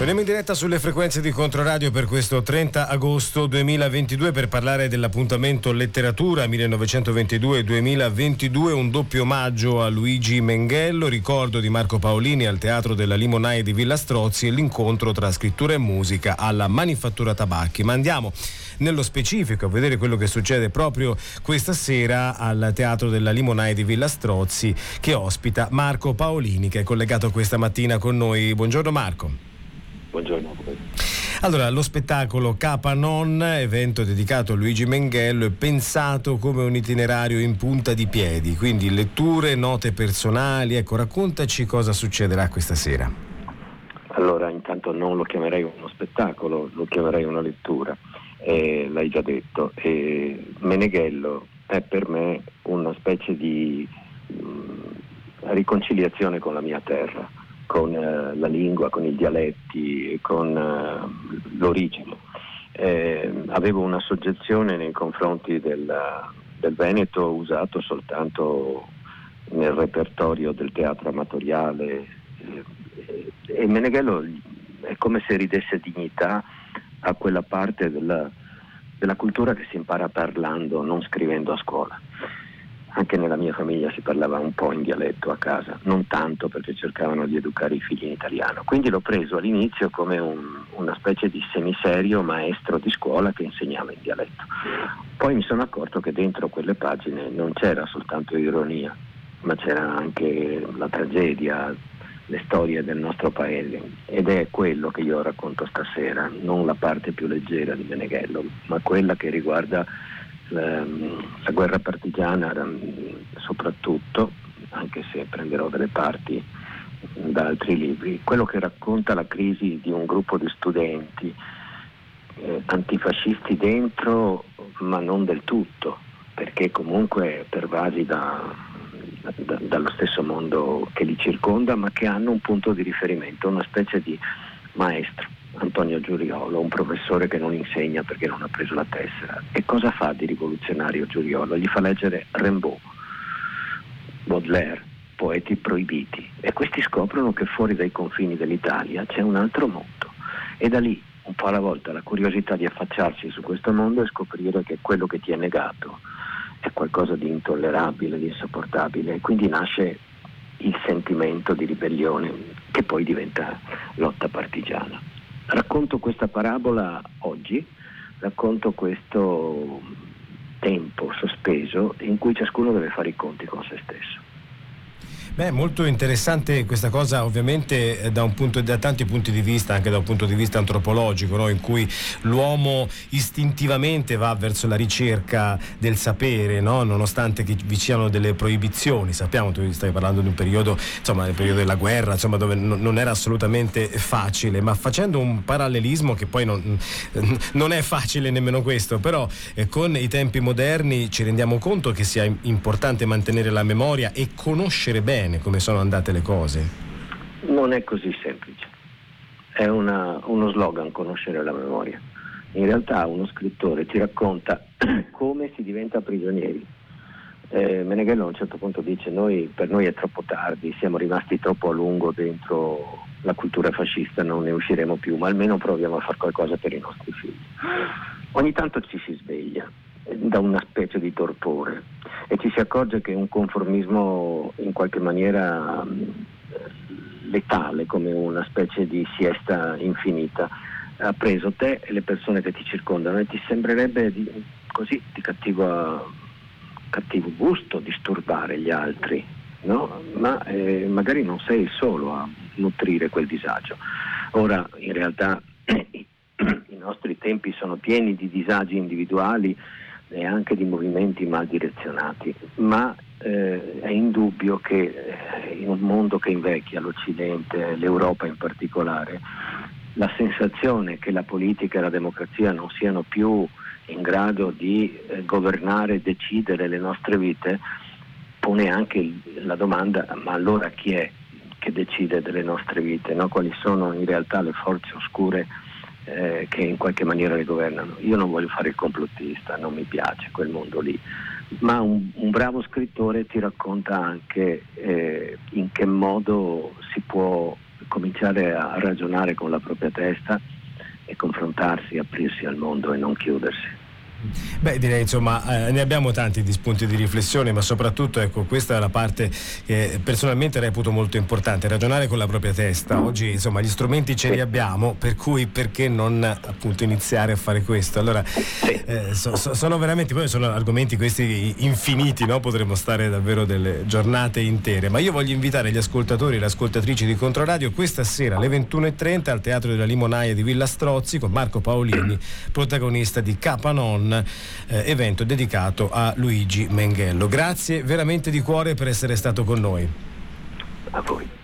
Torniamo in diretta sulle frequenze di Controradio per questo 30 agosto 2022 per parlare dell'appuntamento Letteratura 1922-2022, un doppio omaggio a Luigi Menghello, ricordo di Marco Paolini al Teatro della Limonaia di Villa Strozzi e l'incontro tra scrittura e musica alla Manifattura Tabacchi. Ma andiamo nello specifico a vedere quello che succede proprio questa sera al Teatro della Limonaia di Villa Strozzi che ospita Marco Paolini che è collegato questa mattina con noi. Buongiorno Marco. Buongiorno a voi. Allora, lo spettacolo Capa Non, evento dedicato a Luigi Menghello, è pensato come un itinerario in punta di piedi, quindi letture, note personali. Ecco, raccontaci cosa succederà questa sera. Allora, intanto non lo chiamerei uno spettacolo, lo chiamerei una lettura, eh, l'hai già detto. Eh, Meneghello è per me una specie di mh, mm, riconciliazione con la mia terra con eh, la lingua, con i dialetti, con eh, l'origine. Eh, avevo una soggezione nei confronti del, del, Veneto usato soltanto nel repertorio del teatro amatoriale eh, e Meneghello è come se ridesse dignità a quella parte della, della cultura che si impara parlando, non scrivendo a scuola anche nella mia famiglia si parlava un po' in dialetto a casa, non tanto perché cercavano di educare i figli in italiano. Quindi l'ho preso all'inizio come un, una specie di semiserio maestro di scuola che insegnava in dialetto. Poi mi sono accorto che dentro quelle pagine non c'era soltanto ironia, ma c'era anche la tragedia, le storie del nostro paese ed è quello che io racconto stasera, non la parte più leggera di Meneghello, ma quella che riguarda la, la guerra partigiana soprattutto, anche se prenderò delle parti da altri libri, quello che racconta la crisi di un gruppo di studenti eh, antifascisti dentro, ma non del tutto, perché comunque pervasi da, da, dallo stesso mondo che li circonda, ma che hanno un punto di riferimento, una specie di maestro. Antonio Giuriolo, un professore che non insegna perché non ha preso la tessera. E cosa fa di rivoluzionario Giuriolo? Gli fa leggere Rimbaud, Baudelaire, poeti proibiti e questi scoprono che fuori dai confini dell'Italia c'è un altro mondo e da lì un po' alla volta la curiosità di affacciarsi su questo mondo e scoprire che quello che ti è negato è qualcosa di intollerabile, di insopportabile e quindi nasce il sentimento di ribellione che poi diventa lotta partigiana. Racconto questa parabola oggi, racconto questo tempo sospeso in cui ciascuno deve fare i conti con se stesso. Beh, molto interessante questa cosa ovviamente eh, da, punto, da, tanti punti di vista, anche da un punto di vista antropologico, no? in cui l'uomo istintivamente va verso la ricerca del sapere, no? nonostante vi siano delle proibizioni. Sappiamo, tu stai parlando di un periodo, insomma, del periodo della guerra, insomma, dove non, era assolutamente facile, ma facendo un parallelismo che poi non, non è facile nemmeno questo, però eh, con i tempi moderni ci rendiamo conto che sia importante mantenere la memoria e conoscere bene bene come sono andate le cose? Non è così semplice. È una, uno slogan conoscere la memoria. In realtà uno scrittore ti racconta come si diventa prigionieri. Eh, Meneghello a un certo punto dice noi, per noi è troppo tardi, siamo rimasti troppo a lungo dentro la cultura fascista, non ne usciremo più, ma almeno proviamo a fare qualcosa per i nostri figli. Ogni tanto ci si sveglia da una specie di torpore e ci si accorge che un conformismo in qualche maniera mm, letale, come una specie di siesta infinita, ha preso te e le persone che ti circondano e ti sembrerebbe di, così di cattivo, cattivo, gusto disturbare gli altri, no? ma eh, magari non sei il solo a nutrire quel disagio. Ora in realtà i nostri tempi sono pieni di disagi individuali e anche di movimenti mal direzionati, ma eh, è indubbio che eh, in un mondo che invecchia, l'Occidente, l'Europa in particolare, la sensazione che la politica e la democrazia non siano più in grado di eh, governare e decidere le nostre vite pone anche la domanda ma allora chi è che decide delle nostre vite, no? quali sono in realtà le forze oscure eh, che in qualche maniera le governano. Io non voglio fare il complottista, non mi piace quel mondo lì, ma un, un bravo scrittore ti racconta anche eh, in che modo si può cominciare a ragionare con la propria testa e confrontarsi, aprirsi al mondo e non chiudersi. Beh, direi insomma, eh, ne abbiamo tanti di spunti di riflessione, ma soprattutto ecco, questa è la parte che personalmente reputo molto importante, ragionare con la propria testa. Oggi insomma gli strumenti ce li abbiamo, per cui perché non appunto iniziare a fare questo? Allora, eh, so, so, sono veramente, poi sono argomenti questi infiniti, no? potremmo stare davvero delle giornate intere, ma io voglio invitare gli ascoltatori e le ascoltatrici di Controradio questa sera alle 21.30 al Teatro della Limonaia di Villa Strozzi con Marco Paolini, protagonista di Capanon eh, evento dedicato a Luigi Menghello. Grazie veramente di cuore per essere stato con noi. A voi.